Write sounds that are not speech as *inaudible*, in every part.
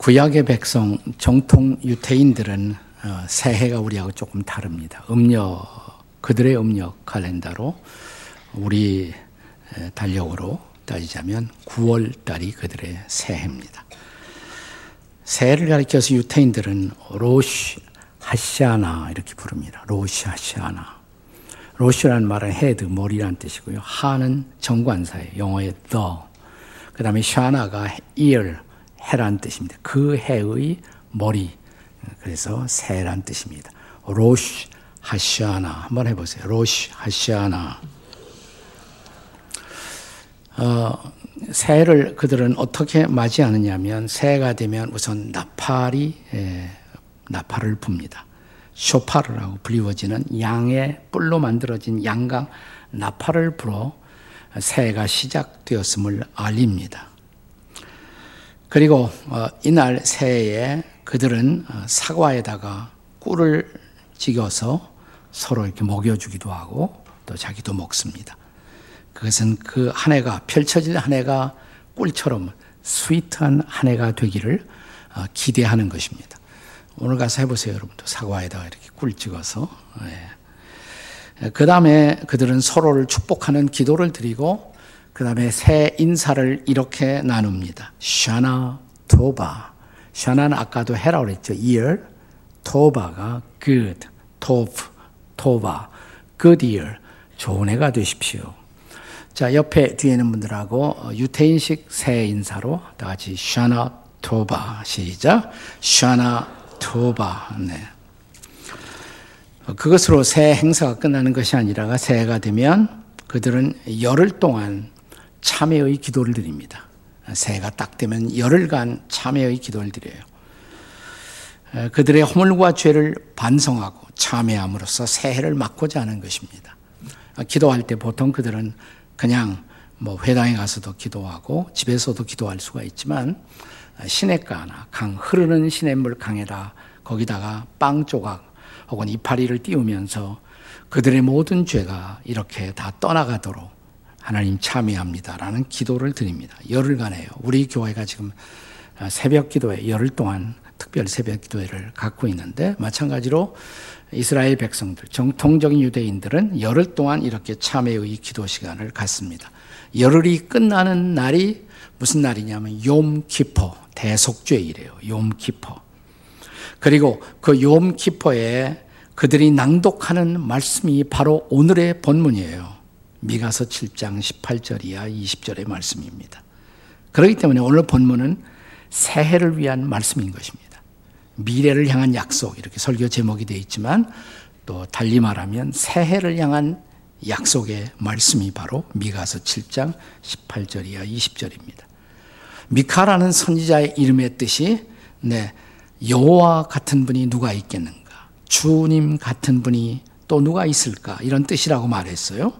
구약의 백성 정통 유태인들은 어, 새해가 우리하고 조금 다릅니다. 음력 그들의 음력 칼렌더로 우리 달력으로 따지자면 9월 달이 그들의 새해입니다. 새해를 가리켜서 유태인들은 로시 하시아나 이렇게 부릅니다. 로시 하시아나. 로시라는 말은 head 머리란 뜻이고요. 하는 정관사예요. 영어의 the. 그 다음에 샤나가 ear 해란 뜻입니다. 그 해의 머리. 그래서 새란 뜻입니다. 로시 하시아나 한번 해보세요. 로시 하시아나. 어, 새해를 그들은 어떻게 맞이하느냐면 새해가 되면 우선 나팔이 예, 나팔을 붑니다. 쇼파르라고 불리워지는 양의 뿔로 만들어진 양강 나팔을 불어 새해가 시작되었음을 알립니다. 그리고 어, 이날 새해에 그들은 어, 사과에다가 꿀을 찍어서 서로 이렇게 먹여주기도 하고 또 자기도 먹습니다. 그것은 그 한 해가 펼쳐질 한 해가 꿀처럼 스위트한 한 해가 되기를 어, 기대하는 것입니다. 오늘 가서 해보세요, 여러분도 사과에다가 이렇게 꿀 찍어서. 예. 그 다음에 그들은 서로를 축복하는 기도를 드리고 그 다음에 새 인사를 이렇게 나눕니다. 샤나 토바. 샤나는 아까도 해라고 그랬죠. year. 토바가 good. 토브. 토바. good year. 좋은 해가 되십시오. 자, 옆에 뒤에 있는 분들하고 유태인식 새 인사로 다 같이 샤나 토바. 시작. 샤나 토바. 네. 그것으로 새 행사가 끝나는 것이 아니라 새해가 되면 그들은 열흘 동안 참회의 기도를 드립니다. 새해가 딱 되면 열흘간 참회의 기도를 드려요. 그들의 허물과 죄를 반성하고 참회함으로써 새해를 맞고자 하는 것입니다. 기도할 때 보통 그들은 그냥 뭐 회당에 가서도 기도하고 집에서도 기도할 수가 있지만 시냇가나 강 흐르는 시냇물 강에다 거기다가 빵 조각 혹은 이파리를 띄우면서 그들의 모든 죄가 이렇게 다 떠나가도록 하나님 참여합니다라는 기도를 드립니다. 열흘간 해요. 우리 교회가 지금 새벽 기도회 열흘 동안 특별 새벽 기도회를 갖고 있는데 마찬가지로 이스라엘 백성들 정통적인 유대인들은 열흘 동안 이렇게 참회의 기도 시간을 갖습니다. 열흘이 끝나는 날이 무슨 날이냐면 욤 키퍼 대속죄일이에요. 욤 키퍼. 그리고 그 욤 키퍼에 그들이 낭독하는 말씀이 바로 오늘의 본문이에요. 미가서 7장 18절 이하 20절의 말씀입니다. 그렇기 때문에 오늘 본문은 새해를 위한 말씀인 것입니다. 미래를 향한 약속 이렇게 설교 제목이 되어 있지만 또 달리 말하면 새해를 향한 약속의 말씀이 바로 미가서 7장 18절 이하 20절입니다. 미카라는 선지자의 이름의 뜻이 네, 여호와 같은 분이 누가 있겠는가? 주님 같은 분이 또 누가 있을까? 이런 뜻이라고 말했어요.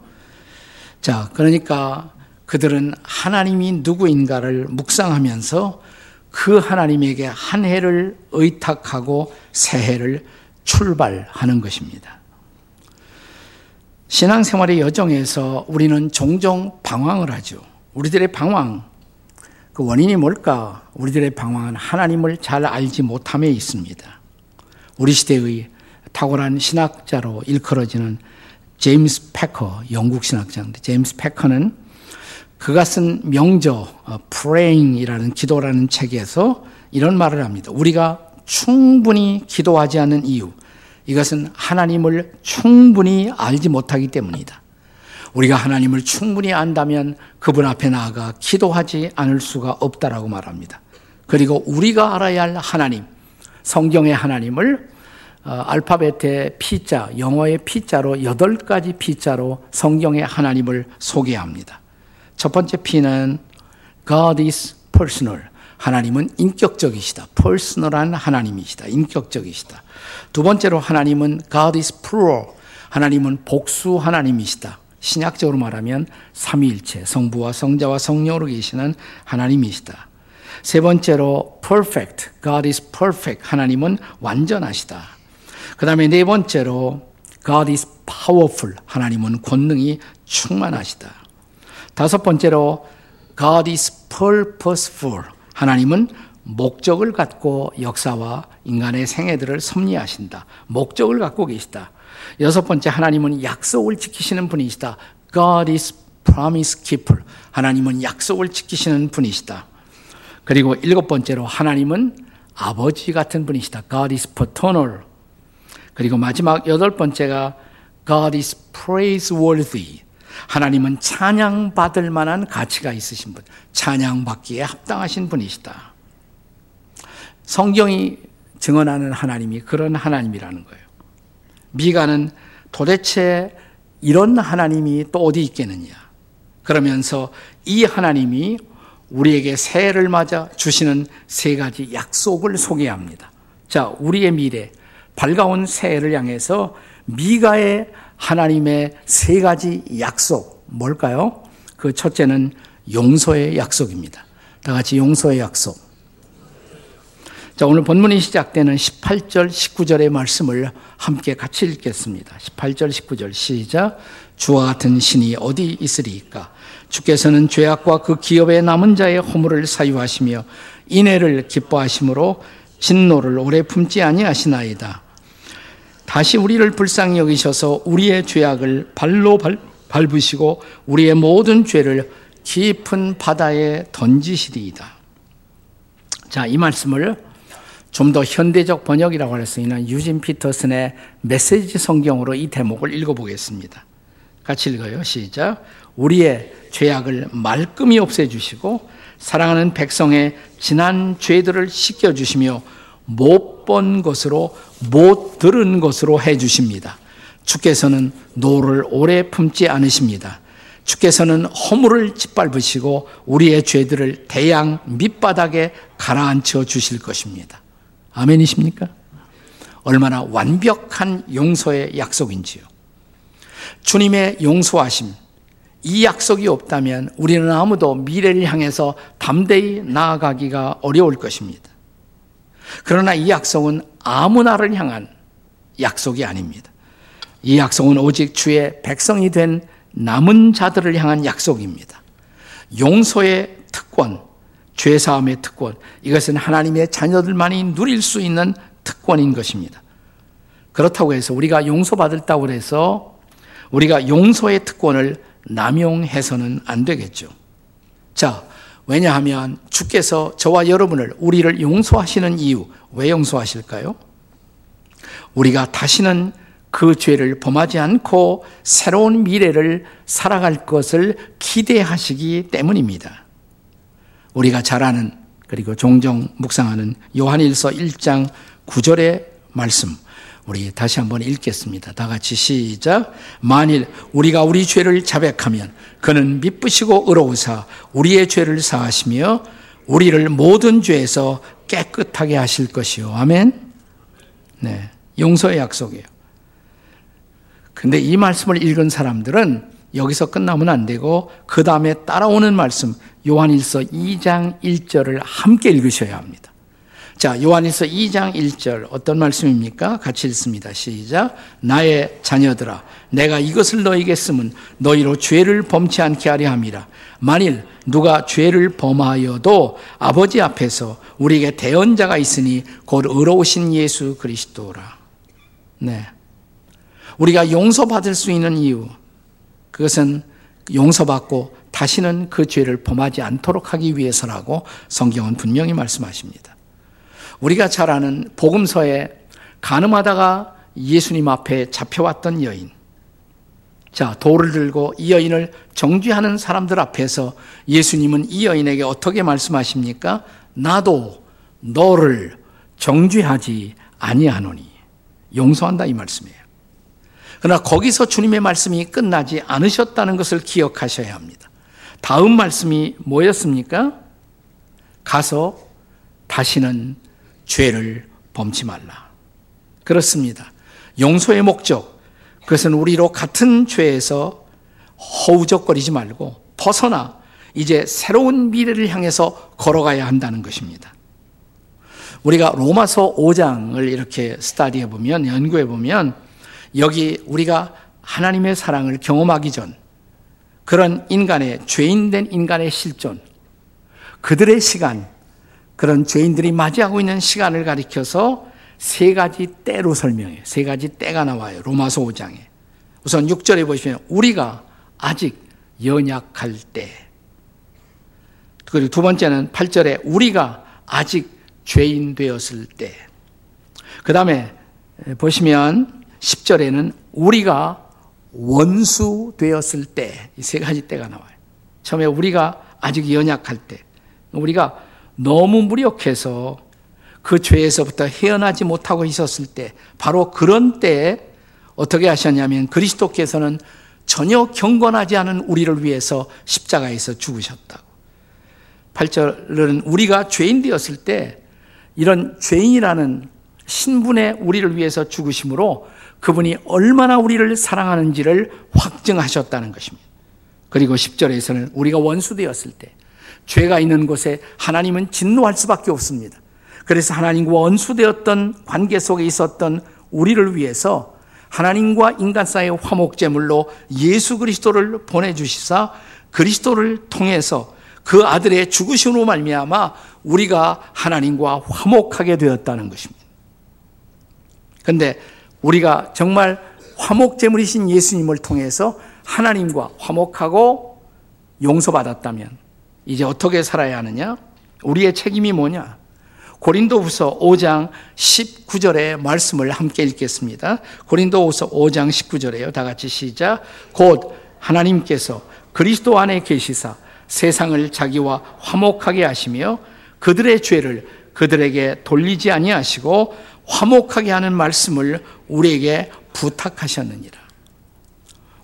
자, 그러니까 그들은 하나님이 누구인가를 묵상하면서 그 하나님에게 한 해를 의탁하고 새 해를 출발하는 것입니다. 신앙생활의 여정에서 우리는 종종 방황을 하죠. 우리들의 방황, 그 원인이 뭘까? 우리들의 방황은 하나님을 잘 알지 못함에 있습니다. 우리 시대의 탁월한 신학자로 일컬어지는 제임스 패커, 영국 신학자인데 제임스 패커는 그가 쓴 명저 프레잉이라는 기도라는 책에서 이런 말을 합니다. 우리가 충분히 기도하지 않는 이유 이것은 하나님을 충분히 알지 못하기 때문이다. 우리가 하나님을 충분히 안다면 그분 앞에 나아가 기도하지 않을 수가 없다라고 말합니다. 그리고 우리가 알아야 할 하나님, 성경의 하나님을 어, 알파벳의 P자, 영어의 P자로 여덟 가지 P자로 성경의 하나님을 소개합니다. 첫 번째 P는 God is personal. 하나님은 인격적이시다. personal한 하나님이시다. 인격적이시다. 두 번째로 하나님은 God is plural. 하나님은 복수 하나님이시다. 신약적으로 말하면 삼위일체, 성부와 성자와 성령으로 계시는 하나님이시다. 세 번째로 perfect. God is perfect. 하나님은 완전하시다. 그 다음에 네 번째로 God is powerful. 하나님은 권능이 충만하시다. 다섯 번째로 God is purposeful. 하나님은 목적을 갖고 역사와 인간의 생애들을 섭리하신다. 목적을 갖고 계시다. 여섯 번째, 하나님은 약속을 지키시는 분이시다. God is promise keeper. 하나님은 약속을 지키시는 분이시다. 그리고 일곱 번째로 하나님은 아버지 같은 분이시다. God is paternal. 그리고 마지막 여덟 번째가 God is praiseworthy. 하나님은 찬양받을 만한 가치가 있으신 분, 찬양받기에 합당하신 분이시다. 성경이 증언하는 하나님이 그런 하나님이라는 거예요. 미가는 도대체 이런 하나님이 또 어디 있겠느냐. 그러면서 이 하나님이 우리에게 새해를 맞아 주시는 세 가지 약속을 소개합니다. 자, 우리의 미래, 밝아온 새해를 향해서 미가의 하나님의 세 가지 약속, 뭘까요? 그 첫째는 용서의 약속입니다. 다 같이 용서의 약속. 자, 오늘 본문이 시작되는 18절, 19절의 말씀을 함께 같이 읽겠습니다. 18절, 19절 시작. 주와 같은 신이 어디 있으리까? 주께서는 죄악과 그 기업의 남은 자의 허물을 사유하시며 인애를 기뻐하심으로 진노를 오래 품지 아니하시나이다. 다시 우리를 불쌍히 여기셔서 우리의 죄악을 발로 발, 밟으시고 우리의 모든 죄를 깊은 바다에 던지시리이다. 자, 이 말씀을 좀 더 현대적 번역이라고 할 수 있는 유진 피터슨의 메시지 성경으로 이 대목을 읽어보겠습니다. 같이 읽어요. 시작. 우리의 죄악을 말끔히 없애주시고 사랑하는 백성의 지난 죄들을 씻겨주시며 못 본 것으로 못 들은 것으로 해 주십니다. 주께서는 노를 오래 품지 않으십니다. 주께서는 허물을 짓밟으시고 우리의 죄들을 대양 밑바닥에 가라앉혀 주실 것입니다. 아멘이십니까? 얼마나 완벽한 용서의 약속인지요. 주님의 용서하심, 이 약속이 없다면 우리는 아무도 미래를 향해서 담대히 나아가기가 어려울 것입니다. 그러나 이 약속은 아무나를 향한 약속이 아닙니다. 이 약속은 오직 주의 백성이 된 남은 자들을 향한 약속입니다. 용서의 특권, 죄사함의 특권, 이것은 하나님의 자녀들만이 누릴 수 있는 특권인 것입니다. 그렇다고 해서 우리가 용서받았다고 해서 우리가 용서의 특권을 남용해서는 안 되겠죠. 자, 왜냐하면 주께서 저와 여러분을 우리를 용서하시는 이유 왜 용서하실까요? 우리가 다시는 그 죄를 범하지 않고 새로운 미래를 살아갈 것을 기대하시기 때문입니다. 우리가 잘 아는 그리고 종종 묵상하는 요한일서 1장 9절의 말씀 우리 다시 한번 읽겠습니다. 다 같이 시작. 만일 우리가 우리 죄를 자백하면 그는 미쁘시고 의로우사 우리의 죄를 사하시며 우리를 모든 죄에서 깨끗하게 하실 것이요. 아멘. 네. 용서의 약속이에요. 근데 이 말씀을 읽은 사람들은 여기서 끝나면 안 되고 그 다음에 따라오는 말씀 요한일서 2장 1절을 함께 읽으셔야 합니다. 자, 요한에서 2장 1절 어떤 말씀입니까? 같이 읽습니다. 시작. 나의 자녀들아, 내가 이것을 너에게 쓰면 너희로 죄를 범치 않게 하려 함이라. 만일 누가 죄를 범하여도 아버지 앞에서 우리에게 대언자가 있으니 곧 의로우신 예수 그리스도라. 네. 우리가 용서받을 수 있는 이유, 그것은 용서받고 다시는 그 죄를 범하지 않도록 하기 위해서라고 성경은 분명히 말씀하십니다. 우리가 잘 아는 복음서에 가늠하다가 예수님 앞에 잡혀왔던 여인. 자, 돌을 들고 이 여인을 정죄하는 사람들 앞에서 예수님은 이 여인에게 어떻게 말씀하십니까? 나도 너를 정죄하지 아니하노니. 용서한다 이 말씀이에요. 그러나 거기서 주님의 말씀이 끝나지 않으셨다는 것을 기억하셔야 합니다. 다음 말씀이 뭐였습니까? 가서 다시는 죄를 범치 말라. 그렇습니다. 용서의 목적, 그것은 우리로 같은 죄에서 허우적거리지 말고 벗어나 이제 새로운 미래를 향해서 걸어가야 한다는 것입니다. 우리가 로마서 5장을 이렇게 스타디해 보면, 연구해 보면, 여기 우리가 하나님의 사랑을 경험하기 전, 그런 인간의, 죄인된 인간의 실존, 그들의 시간, 그런 죄인들이 맞이하고 있는 시간을 가리켜서 세 가지 때로 설명해요. 세 가지 때가 나와요. 로마서 5장에. 우선 6절에 보시면 우리가 아직 연약할 때. 그리고 두 번째는 8절에 우리가 아직 죄인 되었을 때. 그 다음에 보시면 10절에는 우리가 원수 되었을 때. 이 세 가지 때가 나와요. 처음에 우리가 아직 연약할 때. 우리가 너무 무력해서 그 죄에서부터 헤어나지 못하고 있었을 때, 바로 그런 때에 어떻게 하셨냐면 그리스도께서는 전혀 경건하지 않은 우리를 위해서 십자가에서 죽으셨다고. 8절은 우리가 죄인 되었을 때 이런 죄인이라는 신분의 우리를 위해서 죽으심으로 그분이 얼마나 우리를 사랑하는지를 확증하셨다는 것입니다. 그리고 10절에서는 우리가 원수 되었을 때 죄가 있는 곳에 하나님은 진노할 수밖에 없습니다. 그래서 하나님과 원수되었던 관계 속에 있었던 우리를 위해서 하나님과 인간 사이의 화목제물로 예수 그리스도를 보내주시사 그리스도를 통해서 그 아들의 죽으심으로 말미암아 우리가 하나님과 화목하게 되었다는 것입니다. 그런데 우리가 정말 화목제물이신 예수님을 통해서 하나님과 화목하고 용서받았다면 이제 어떻게 살아야 하느냐? 우리의 책임이 뭐냐? 고린도후서 5장 19절의 말씀을 함께 읽겠습니다. 고린도후서 5장 19절에요. 다 같이 시작. 곧 하나님께서 그리스도 안에 계시사 세상을 자기와 화목하게 하시며 그들의 죄를 그들에게 돌리지 아니하시고 화목하게 하는 말씀을 우리에게 부탁하셨느니라.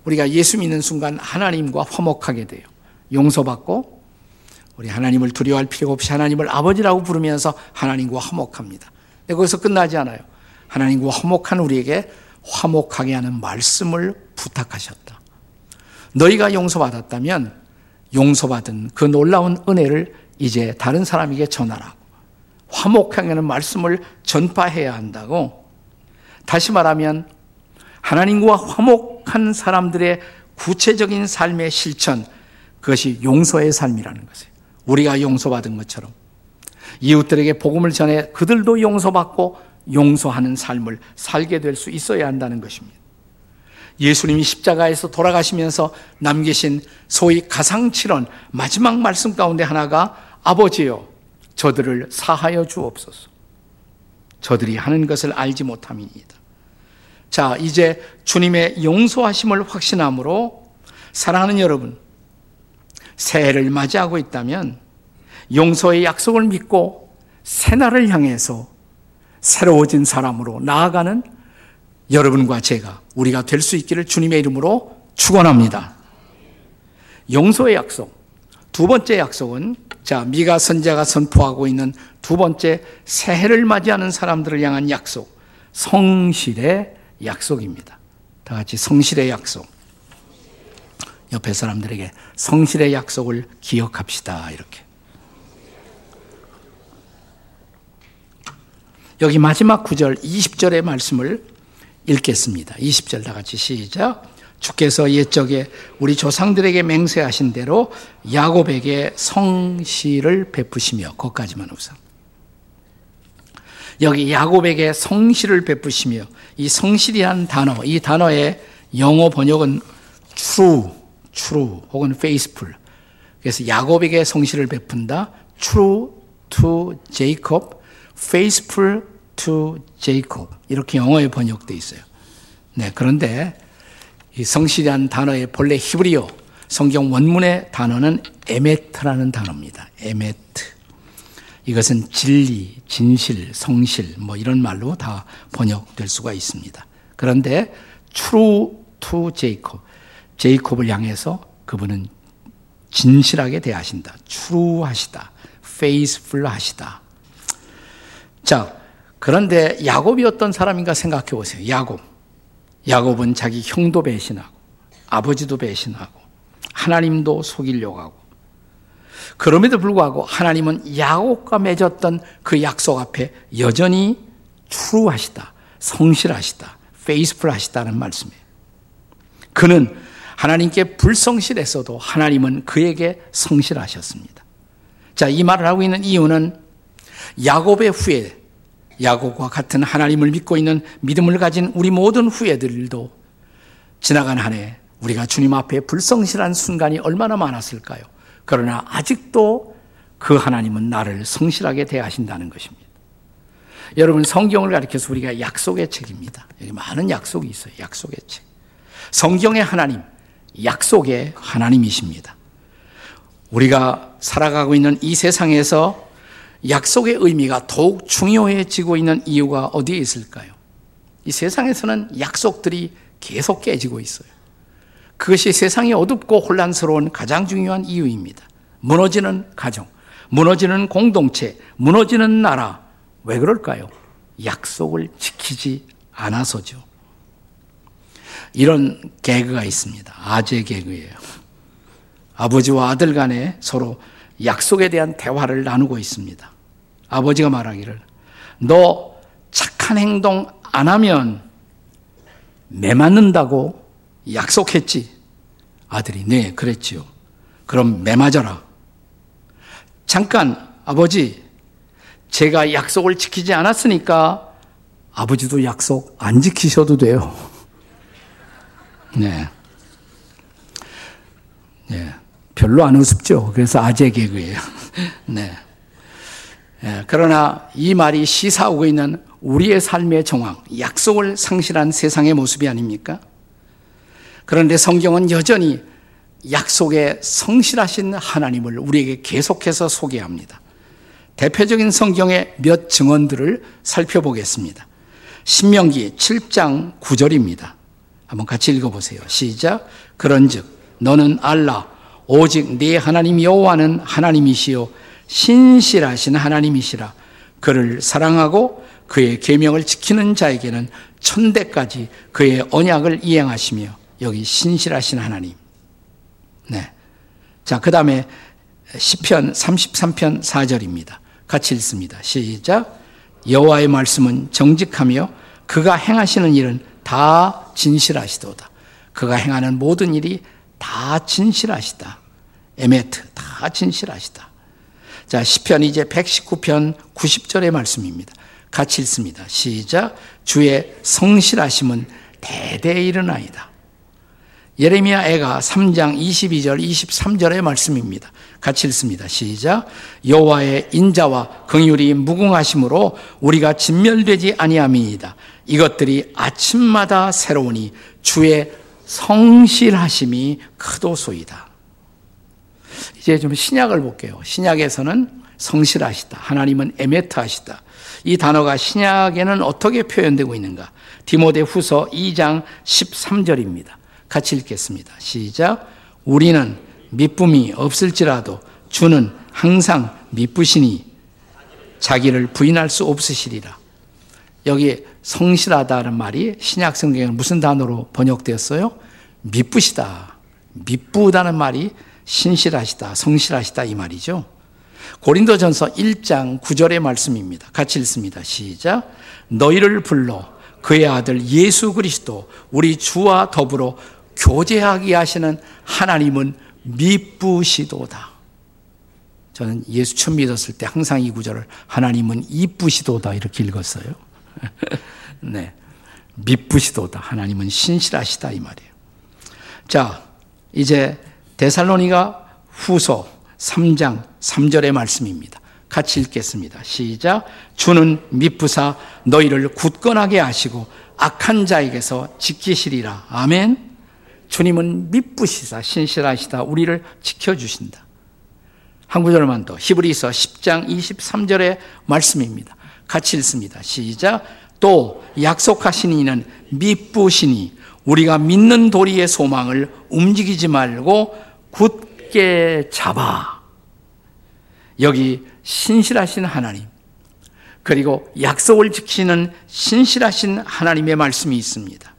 우리가 예수 믿는 순간 하나님과 화목하게 돼요. 용서받고 우리 하나님을 두려워할 필요가 없이 하나님을 아버지라고 부르면서 하나님과 화목합니다. 거기서 끝나지 않아요. 하나님과 화목한 우리에게 화목하게 하는 말씀을 부탁하셨다. 너희가 용서받았다면 용서받은 그 놀라운 은혜를 이제 다른 사람에게 전하라고. 화목하게 하는 말씀을 전파해야 한다고. 다시 말하면 하나님과 화목한 사람들의 구체적인 삶의 실천, 그것이 용서의 삶이라는 것이에요. 우리가 용서받은 것처럼 이웃들에게 복음을 전해 그들도 용서받고 용서하는 삶을 살게 될 수 있어야 한다는 것입니다. 예수님이 십자가에서 돌아가시면서 남기신 소위 가상칠언 마지막 말씀 가운데 하나가 아버지여 저들을 사하여 주옵소서. 저들이 하는 것을 알지 못함이니이다. 자, 이제 주님의 용서하심을 확신함으로 사랑하는 여러분, 새해를 맞이하고 있다면 용서의 약속을 믿고 새날을 향해서 새로워진 사람으로 나아가는 여러분과 제가 우리가 될 수 있기를 주님의 이름으로 축원합니다. 용서의 약속. 두 번째 약속은 자, 미가 선자가 선포하고 있는 두 번째 새해를 맞이하는 사람들을 향한 약속. 성실의 약속입니다. 다 같이 성실의 약속. 옆에 사람들에게 성실의 약속을 기억합시다. 이렇게. 여기 마지막 구절 20절의 말씀을 읽겠습니다. 20절 다 같이 시작. 주께서 옛적에 우리 조상들에게 맹세하신 대로 야곱에게 성실을 베푸시며 거기까지만 우선. 여기 야곱에게 성실을 베푸시며 이 성실이란 단어, 이 단어의 영어 번역은 true true 혹은 faithful. 그래서 야곱에게 성실을 베푼다. true to Jacob, faithful to Jacob. 이렇게 영어에 번역되어 있어요. 네, 그런데 이 성실이라는 단어의 본래 히브리어 성경 원문의 단어는 에메트라는 단어입니다. 에메트. 이것은 진리, 진실, 성실 뭐 이런 말로 다 번역될 수가 있습니다. 그런데 true to Jacob. 제이콥을 향해서 그분은 진실하게 대하신다. true하시다. faithful하시다. 자, 그런데 야곱이 어떤 사람인가 생각해 보세요. 야곱. 야곱은 자기 형도 배신하고 아버지도 배신하고 하나님도 속이려고 하고 그럼에도 불구하고 하나님은 야곱과 맺었던 그 약속 앞에 여전히 true하시다. 성실하시다. faithful하시다는 말씀이에요. 그는 하나님께 불성실했어도 하나님은 그에게 성실하셨습니다. 자, 이 말을 하고 있는 이유는 야곱의 후예, 야곱과 같은 하나님을 믿고 있는 믿음을 가진 우리 모든 후예들도 지나간 한 해 우리가 주님 앞에 불성실한 순간이 얼마나 많았을까요? 그러나 아직도 그 하나님은 나를 성실하게 대하신다는 것입니다. 여러분 성경을 가리켜서 우리가 약속의 책입니다. 여기 많은 약속이 있어요. 약속의 책. 성경의 하나님, 약속의 하나님이십니다. 우리가 살아가고 있는 이 세상에서 약속의 의미가 더욱 중요해지고 있는 이유가 어디에 있을까요? 이 세상에서는 약속들이 계속 깨지고 있어요. 그것이 세상이 어둡고 혼란스러운 가장 중요한 이유입니다. 무너지는 가정, 무너지는 공동체, 무너지는 나라. 왜 그럴까요? 약속을 지키지 않아서죠. 이런 개그가 있습니다. 아재 개그예요. 아버지와 아들 간에 서로 약속에 대한 대화를 나누고 있습니다. 아버지가 말하기를 너 착한 행동 안 하면 매 맞는다고 약속했지. 아들이 네 그랬지요. 그럼 매 맞아라. 잠깐 아버지 제가 약속을 지키지 않았으니까 아버지도 약속 안 지키셔도 돼요. 네. 네. 별로 안 우습죠. 그래서 아재 개그예요. *laughs* 네. 네. 그러나 이 말이 시사하고 있는 우리의 삶의 정황, 약속을 상실한 세상의 모습이 아닙니까? 그런데 성경은 여전히 약속에 성실하신 하나님을 우리에게 계속해서 소개합니다. 대표적인 성경의 몇 증언들을 살펴보겠습니다. 신명기 7장 9절입니다. 한번 같이 읽어보세요. 시작. 그런즉 너는 알라 오직 네 하나님 여호와는 하나님이시요 신실하신 하나님이시라. 그를 사랑하고 그의 계명을 지키는 자에게는 천대까지 그의 언약을 이행하시며 여기 신실하신 하나님. 네. 자, 그다음에 시편 33편 4절입니다. 같이 읽습니다. 시작. 여호와의 말씀은 정직하며 그가 행하시는 일은 다 진실하시도다. 그가 행하는 모든 일이 다 진실하시다. 에메트 다 진실하시다. 자, 시편 이제 119편 90절의 말씀입니다. 같이 읽습니다. 시작. 주의 성실하심은 대대히 일어나이다. 예레미야 애가 3장 22절 23절의 말씀입니다. 같이 읽습니다. 시작. 여호와의 인자와 긍휼이 무궁하심으로 우리가 진멸되지 아니함이이다. 이것들이 아침마다 새로우니 주의 성실하심이 크도소이다. 이제 좀 신약을 볼게요. 신약에서는 성실하시다. 하나님은 에메트하시다. 이 단어가 신약에는 어떻게 표현되고 있는가? 디모데 후서 2장 13절입니다. 같이 읽겠습니다. 시작. 우리는 미쁨이 없을지라도 주는 항상 미쁘시니 자기를 부인할 수 없으시리라. 여기 성실하다는 말이 신약 성경에 무슨 단어로 번역되었어요? 미쁘시다. 미쁘다는 말이 신실하시다, 성실하시다 이 말이죠. 고린도전서 1장 9절의 말씀입니다. 같이 읽습니다. 시작. 너희를 불러 그의 아들 예수 그리스도 우리 주와 더불어 교제하게 하시는 하나님은 미쁘시도다. 저는 예수 처음 믿었을 때 항상 이 구절을 하나님은 이쁘시도다 이렇게 읽었어요. *laughs* 네. 미쁘시도다. 하나님은 신실하시다 이 말이에요. 자, 이제 데살로니가 후서 3장 3절의 말씀입니다. 같이 읽겠습니다. 시작. 주는 미쁘사 너희를 굳건하게 하시고 악한 자에게서 지키시리라. 아멘. 주님은 미쁘시사 신실하시다 우리를 지켜주신다. 한 구절만 더 히브리서 10장 23절의 말씀입니다. 같이 읽습니다. 시작. 또 약속하신 이는 미쁘시니 우리가 믿는 도리의 소망을 움직이지 말고 굳게 잡아. 여기 신실하신 하나님, 그리고 약속을 지키는 신실하신 하나님의 말씀이 있습니다.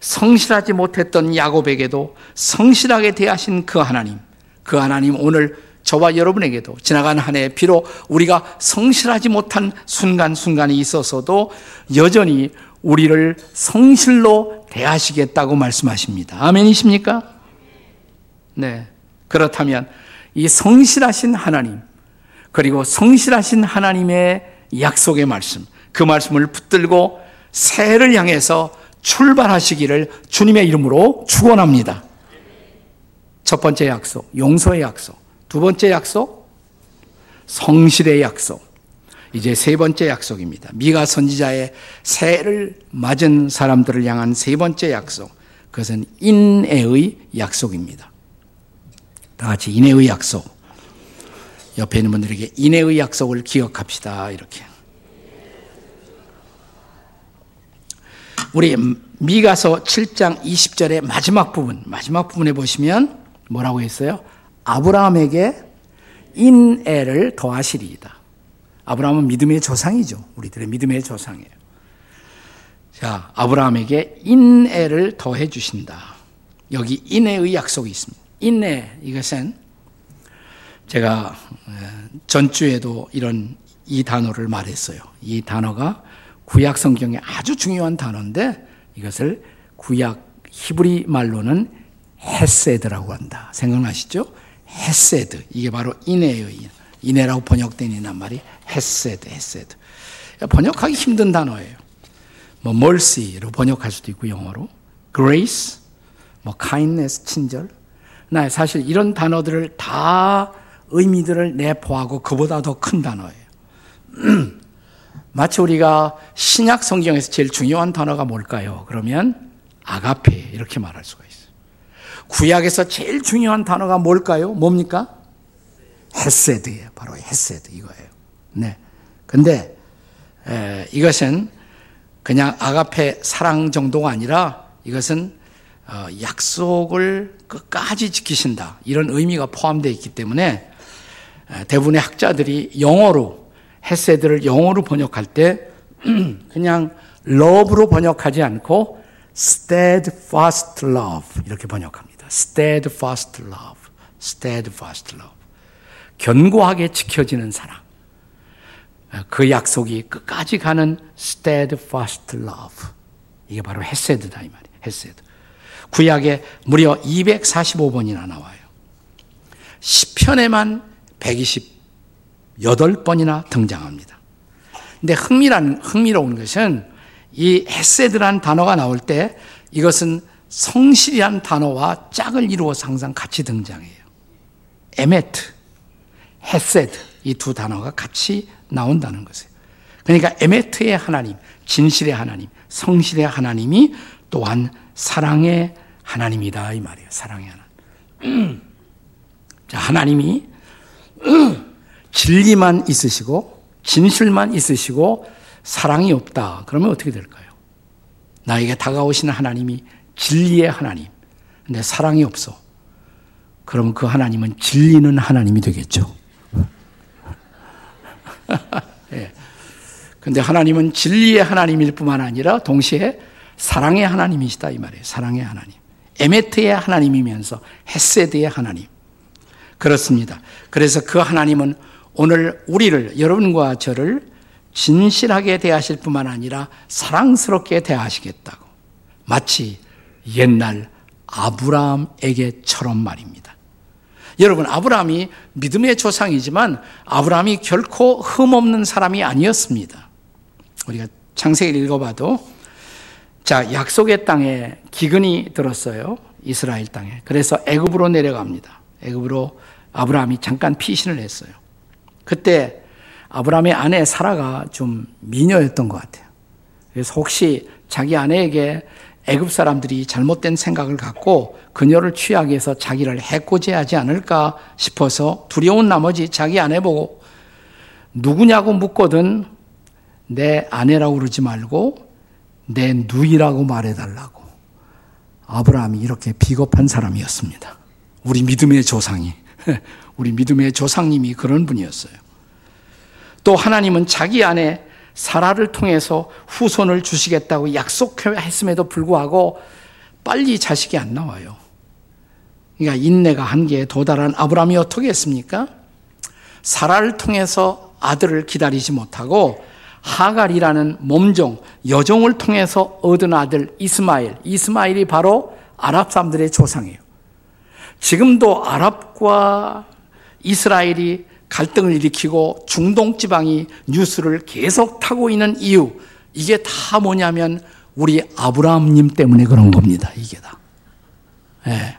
성실하지 못했던 야곱에게도 성실하게 대하신 그 하나님, 그 하나님 오늘 저와 여러분에게도 지나간 한 해 비록 우리가 성실하지 못한 순간순간이 있어서도 여전히 우리를 성실로 대하시겠다고 말씀하십니다. 아멘이십니까? 네. 그렇다면 이 성실하신 하나님, 그리고 성실하신 하나님의 약속의 말씀, 그 말씀을 붙들고 새해를 향해서 출발하시기를 주님의 이름으로 축원합니다. 첫 번째 약속, 용서의 약속. 두 번째 약속, 성실의 약속. 이제 세 번째 약속입니다. 미가 선지자의 새해를 맞은 사람들을 향한 세 번째 약속. 그것은 인애의 약속입니다. 다 같이 인애의 약속. 옆에 있는 분들에게 인애의 약속을 기억합시다. 이렇게. 우리 미가서 7장 20절의 마지막 부분, 마지막 부분에 보시면 뭐라고 했어요? 아브라함에게 인애를 더하시리이다. 아브라함은 믿음의 조상이죠. 우리들의 믿음의 조상이에요. 자, 아브라함에게 인애를 더해 주신다. 여기 인애의 약속이 있습니다. 인애, 이것은 제가 전주에도 이런 이 단어를 말했어요. 이 단어가 구약 성경에 아주 중요한 단어인데 이것을 구약 히브리 말로는 헤세드라고 한다. 생각나시죠? 헤세드. 이게 바로 인애예요. 인애라고 번역된 말이 헤세드, 헤세드. 번역하기 힘든 단어예요. 뭐 mercy로 번역할 수도 있고 영어로 grace, 뭐 kindness, 친절. 나 사실 이런 단어들을 다 의미들을 내포하고 그보다 더 큰 단어예요. *clears throat* 마치 우리가 신약 성경에서 제일 중요한 단어가 뭘까요? 그러면 아가페 이렇게 말할 수가 있어요. 구약에서 제일 중요한 단어가 뭘까요? 뭡니까? 헤세드예요. 바로 헤세드 이거예요. 네. 근데 에, 이것은 그냥 아가페 사랑 정도가 아니라 이것은 어, 약속을 끝까지 지키신다 이런 의미가 포함되어 있기 때문에 대부분의 학자들이 영어로 헤세드를 영어로 번역할 때 *clears throat* 그냥 love로 번역하지 않고 steadfast love 이렇게 번역합니다. Steadfast love, steadfast love. 견고하게 지켜지는 사랑. 그 약속이 끝까지 가는 steadfast love. 이게 바로 헤세드다 이 말이에요. 헤세드. 구약에 무려 245번이나 나와요. 10편에만 128번이나 등장합니다. 근데 흥미란, 흥미로운 것은 이 헤세드란 단어가 나올 때 이것은 성실이란 단어와 짝을 이루어서 항상 같이 등장해요. 에메트, 헤세드 이 두 단어가 같이 나온다는 것이에요. 그러니까 에메트의 하나님, 진실의 하나님, 성실의 하나님이 또한 사랑의 하나님이다 이 말이에요. 사랑의 하나님. *clears throat* 자, 하나님이 *clears throat* 진리만 있으시고 진실만 있으시고 사랑이 없다. 그러면 어떻게 될까요? 나에게 다가오시는 하나님이 진리의 하나님. 근데 사랑이 없어. 그러면 그 하나님은 진리는 하나님이 되겠죠. *laughs* 예. 근데 하나님은 진리의 하나님일 뿐만 아니라 동시에 사랑의 하나님이시다 이 말이에요. 사랑의 하나님. 에메트의 하나님이면서 헤세드의 하나님. 그렇습니다. 그래서 그 하나님은 오늘 우리를 여러분과 저를 진실하게 대하실 뿐만 아니라 사랑스럽게 대하시겠다고. 마치 옛날 아브라함에게처럼 말입니다. 여러분, 아브라함이 믿음의 조상이지만 아브라함이 결코 흠없는 사람이 아니었습니다. 우리가 창세기를 읽어봐도 자, 약속의 땅에 기근이 들었어요. 이스라엘 땅에. 그래서 애굽으로 내려갑니다. 애굽으로 아브라함이 잠깐 피신을 했어요. 그때 아브라함의 아내 사라가 좀 미녀였던 것 같아요. 그래서 혹시 자기 아내에게 애굽 사람들이 잘못된 생각을 갖고 그녀를 취하기 위해서 자기를 해코지하지 않을까 싶어서 두려운 나머지 자기 아내 보고 누구냐고 묻거든 내 아내라고 그러지 말고 내 누이라고 말해달라고. 아브라함이 이렇게 비겁한 사람이었습니다. 우리 믿음의 조상이. *laughs* 우리 믿음의 조상님이 그런 분이었어요. 또 하나님은 자기 안에 사라를 통해서 후손을 주시겠다고 약속했음에도 불구하고 빨리 자식이 안 나와요. 그러니까 인내가 한계에 도달한 아브라함이 어떻게 했습니까? 사라를 통해서 아들을 기다리지 못하고 하갈이라는 몸종, 여종을 통해서 얻은 아들 이스마엘. 이스마엘이 바로 아랍 사람들의 조상이에요. 지금도 아랍과 이스라엘이 갈등을 일으키고 중동 지방이 뉴스를 계속 타고 있는 이유 이게 다 뭐냐면 우리 아브라함님 때문에 그런 겁니다. 이게 다. 예.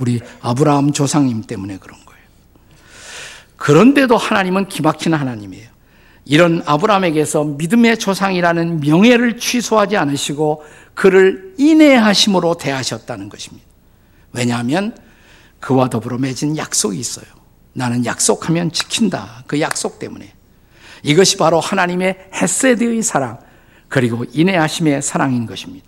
우리 아브라함 조상님 때문에 그런 거예요. 그런데도 하나님은 기막힌 하나님이에요. 이런 아브라함에게서 믿음의 조상이라는 명예를 취소하지 않으시고 그를 인내하심으로 대하셨다는 것입니다. 왜냐하면 그와 더불어 맺은 약속이 있어요. 나는 약속하면 지킨다. 그 약속 때문에. 이것이 바로 하나님의 헤세드의 사랑, 그리고 인내하심의 사랑인 것입니다.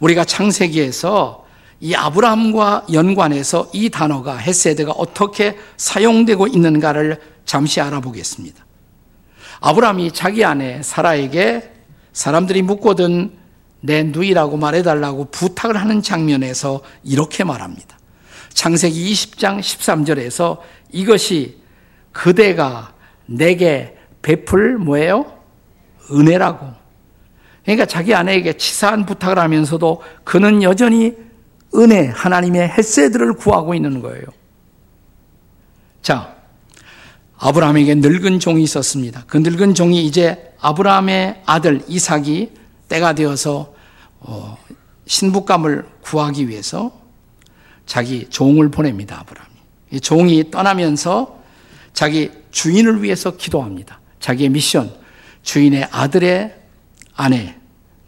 우리가 창세기에서 이 아브라함과 연관해서 이 단어가 헤세드가 어떻게 사용되고 있는가를 잠시 알아보겠습니다. 아브라함이 자기 아내 사라에게 사람들이 묻거든 내 누이라고 말해달라고 부탁을 하는 장면에서 이렇게 말합니다. 창세기 20장 13절에서 이것이 그대가 내게 베풀 뭐예요? 은혜라고. 그러니까 자기 아내에게 치사한 부탁을 하면서도 그는 여전히 은혜, 하나님의 햇새들을 구하고 있는 거예요. 자, 아브라함에게 늙은 종이 있었습니다. 그 늙은 종이 이제 아브라함의 아들 이삭이 때가 되어서 어, 신부감을 구하기 위해서 자기 종을 보냅니다. 아브라함이. 이 종이 떠나면서 자기 주인을 위해서 기도합니다. 자기의 미션, 주인의 아들의 아내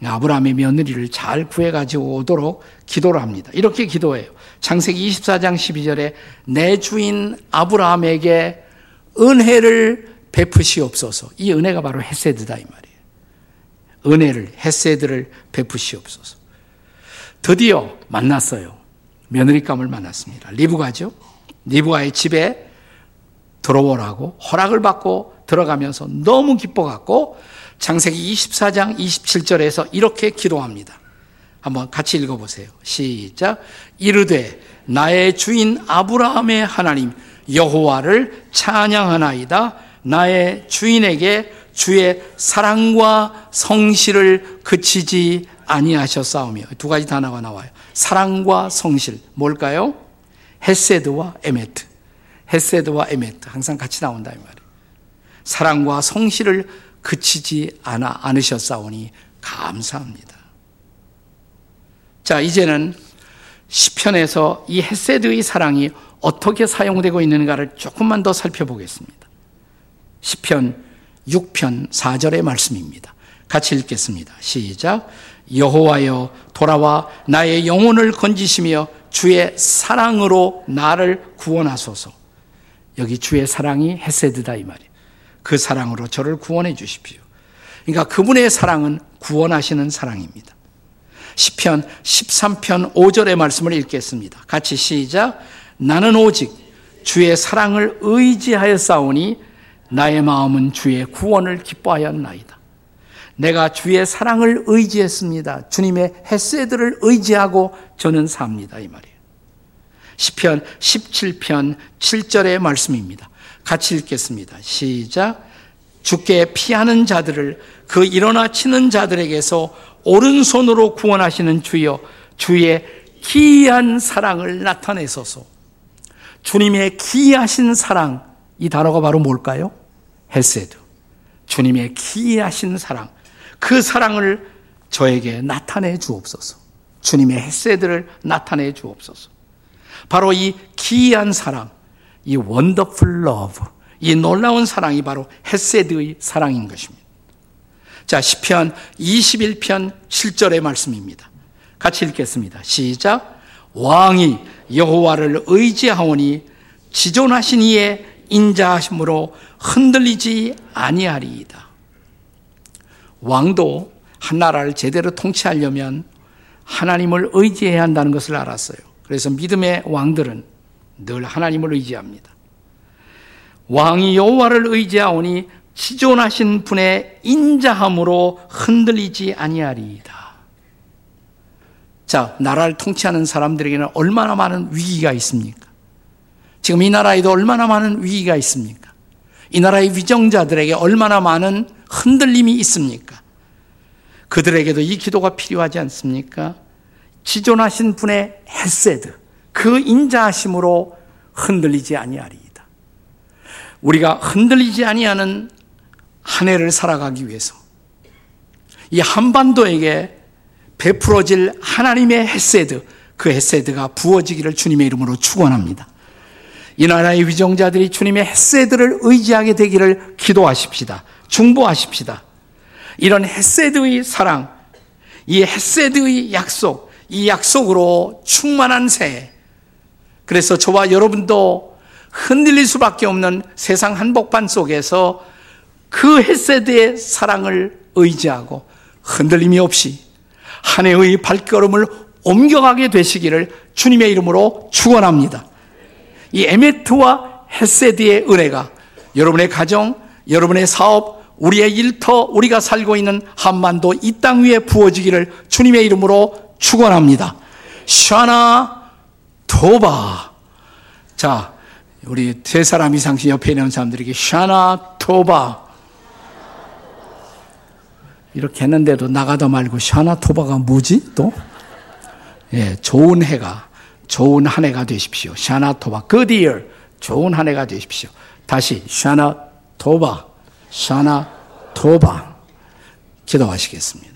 아브라함의 며느리를 잘 구해가지고 오도록 기도를 합니다. 이렇게 기도해요. 창세기 24장 12절에 내 주인 아브라함에게 은혜를 베푸시옵소서. 이 은혜가 바로 헤세드다 이 말이에요. 은혜를 헤세드를 베푸시옵소서. 드디어 만났어요. 며느리감을 만났습니다. 리브가죠. 리브가의 집에 들어오라고 허락을 받고 들어가면서 너무 기뻐갖고 창세기 24장 27절에서 이렇게 기도합니다. 한번 같이 읽어보세요. 시작. 이르되 나의 주인 아브라함의 하나님 여호와를 찬양하나이다. 나의 주인에게 주의 사랑과 성실을 그치지 아니하셨사오며 두 가지 단어가 나와요. 사랑과 성실 뭘까요? 헤세드와 에메트. 헤세드와 에메트 항상 같이 나온다 이 말이에요. 사랑과 성실을 그치지 않아 않으셨사오니 감사합니다. 자, 이제는 시편에서 이 헤세드의 사랑이 어떻게 사용되고 있는가를 조금만 더 살펴보겠습니다. 시편 6편 4절의 말씀입니다. 같이 읽겠습니다. 시작. 여호와여 돌아와 나의 영혼을 건지시며 주의 사랑으로 나를 구원하소서. 여기 주의 사랑이 헤세드다 이 말이에요. 그 사랑으로 저를 구원해 주십시오. 그러니까 그분의 사랑은 구원하시는 사랑입니다. 시편 13편 5절의 말씀을 읽겠습니다. 같이 시작. 나는 오직 주의 사랑을 의지하여 싸우니 나의 마음은 주의 구원을 기뻐하였나이다. 내가 주의 사랑을 의지했습니다. 주님의 햇새들을 의지하고 저는 삽니다. 이 말이에요. 시편 17편 7절의 말씀입니다. 같이 읽겠습니다. 시작. 주께 피하는 자들을 그 일어나 치는 자들에게서 오른손으로 구원하시는 주여 주의 기이한 사랑을 나타내소서. 주님의 기이하신 사랑 이 단어가 바로 뭘까요? 헤세드. 주님의 기이하신 사랑. 그 사랑을 저에게 나타내 주옵소서. 주님의 헤세드를 나타내 주옵소서. 바로 이 기이한 사랑, 이 wonderful love, 이 놀라운 사랑이 바로 헤세드의 사랑인 것입니다. 자, 시편 21편 7절의 말씀입니다. 같이 읽겠습니다. 시작. 왕이 여호와를 의지하오니 지존하신 이의 인자하심으로 흔들리지 아니하리이다. 왕도 한 나라를 제대로 통치하려면 하나님을 의지해야 한다는 것을 알았어요. 그래서 믿음의 왕들은 늘 하나님을 의지합니다. 왕이 여호와를 의지하오니 지존하신 분의 인자함으로 흔들리지 아니하리이다. 자, 나라를 통치하는 사람들에게는 얼마나 많은 위기가 있습니까? 지금 이 나라에도 얼마나 많은 위기가 있습니까? 이 나라의 위정자들에게 얼마나 많은 흔들림이 있습니까? 그들에게도 이 기도가 필요하지 않습니까? 지존하신 분의 헤세드, 그 인자하심으로 흔들리지 아니하리이다. 우리가 흔들리지 아니하는 한 해를 살아가기 위해서 이 한반도에게 베풀어질 하나님의 헤세드, 그 헤세드가 부어지기를 주님의 이름으로 축원합니다. 이 나라의 위정자들이 주님의 헤세드를 의지하게 되기를 기도하십시다. 중보하십시다. 이런 헤세드의 사랑, 이 헤세드의 약속, 이 약속으로 충만한 새해. 그래서 저와 여러분도 흔들릴 수밖에 없는 세상 한복판 속에서 그 헤세드의 사랑을 의지하고 흔들림이 없이 한 해의 발걸음을 옮겨가게 되시기를 주님의 이름으로 축원합니다. 이 에메트와 헤세드의 은혜가 여러분의 가정, 여러분의 사업, 우리의 일터, 우리가 살고 있는 한반도 이 땅 위에 부어지기를 주님의 이름으로 축원합니다. 샤나 토바. 자, 우리 세 사람 이상씩 옆에 있는 사람들에게 샤나 토바. 이렇게 했는데도 나가다 말고 샤나 토바가 뭐지 또? 예, 좋은 해가 좋은 한 해가 되십시오. 샤나 토바. good year. 좋은 한 해가 되십시오. 다시 샤나 토바. 샤나 토바. 기도하시겠습니다.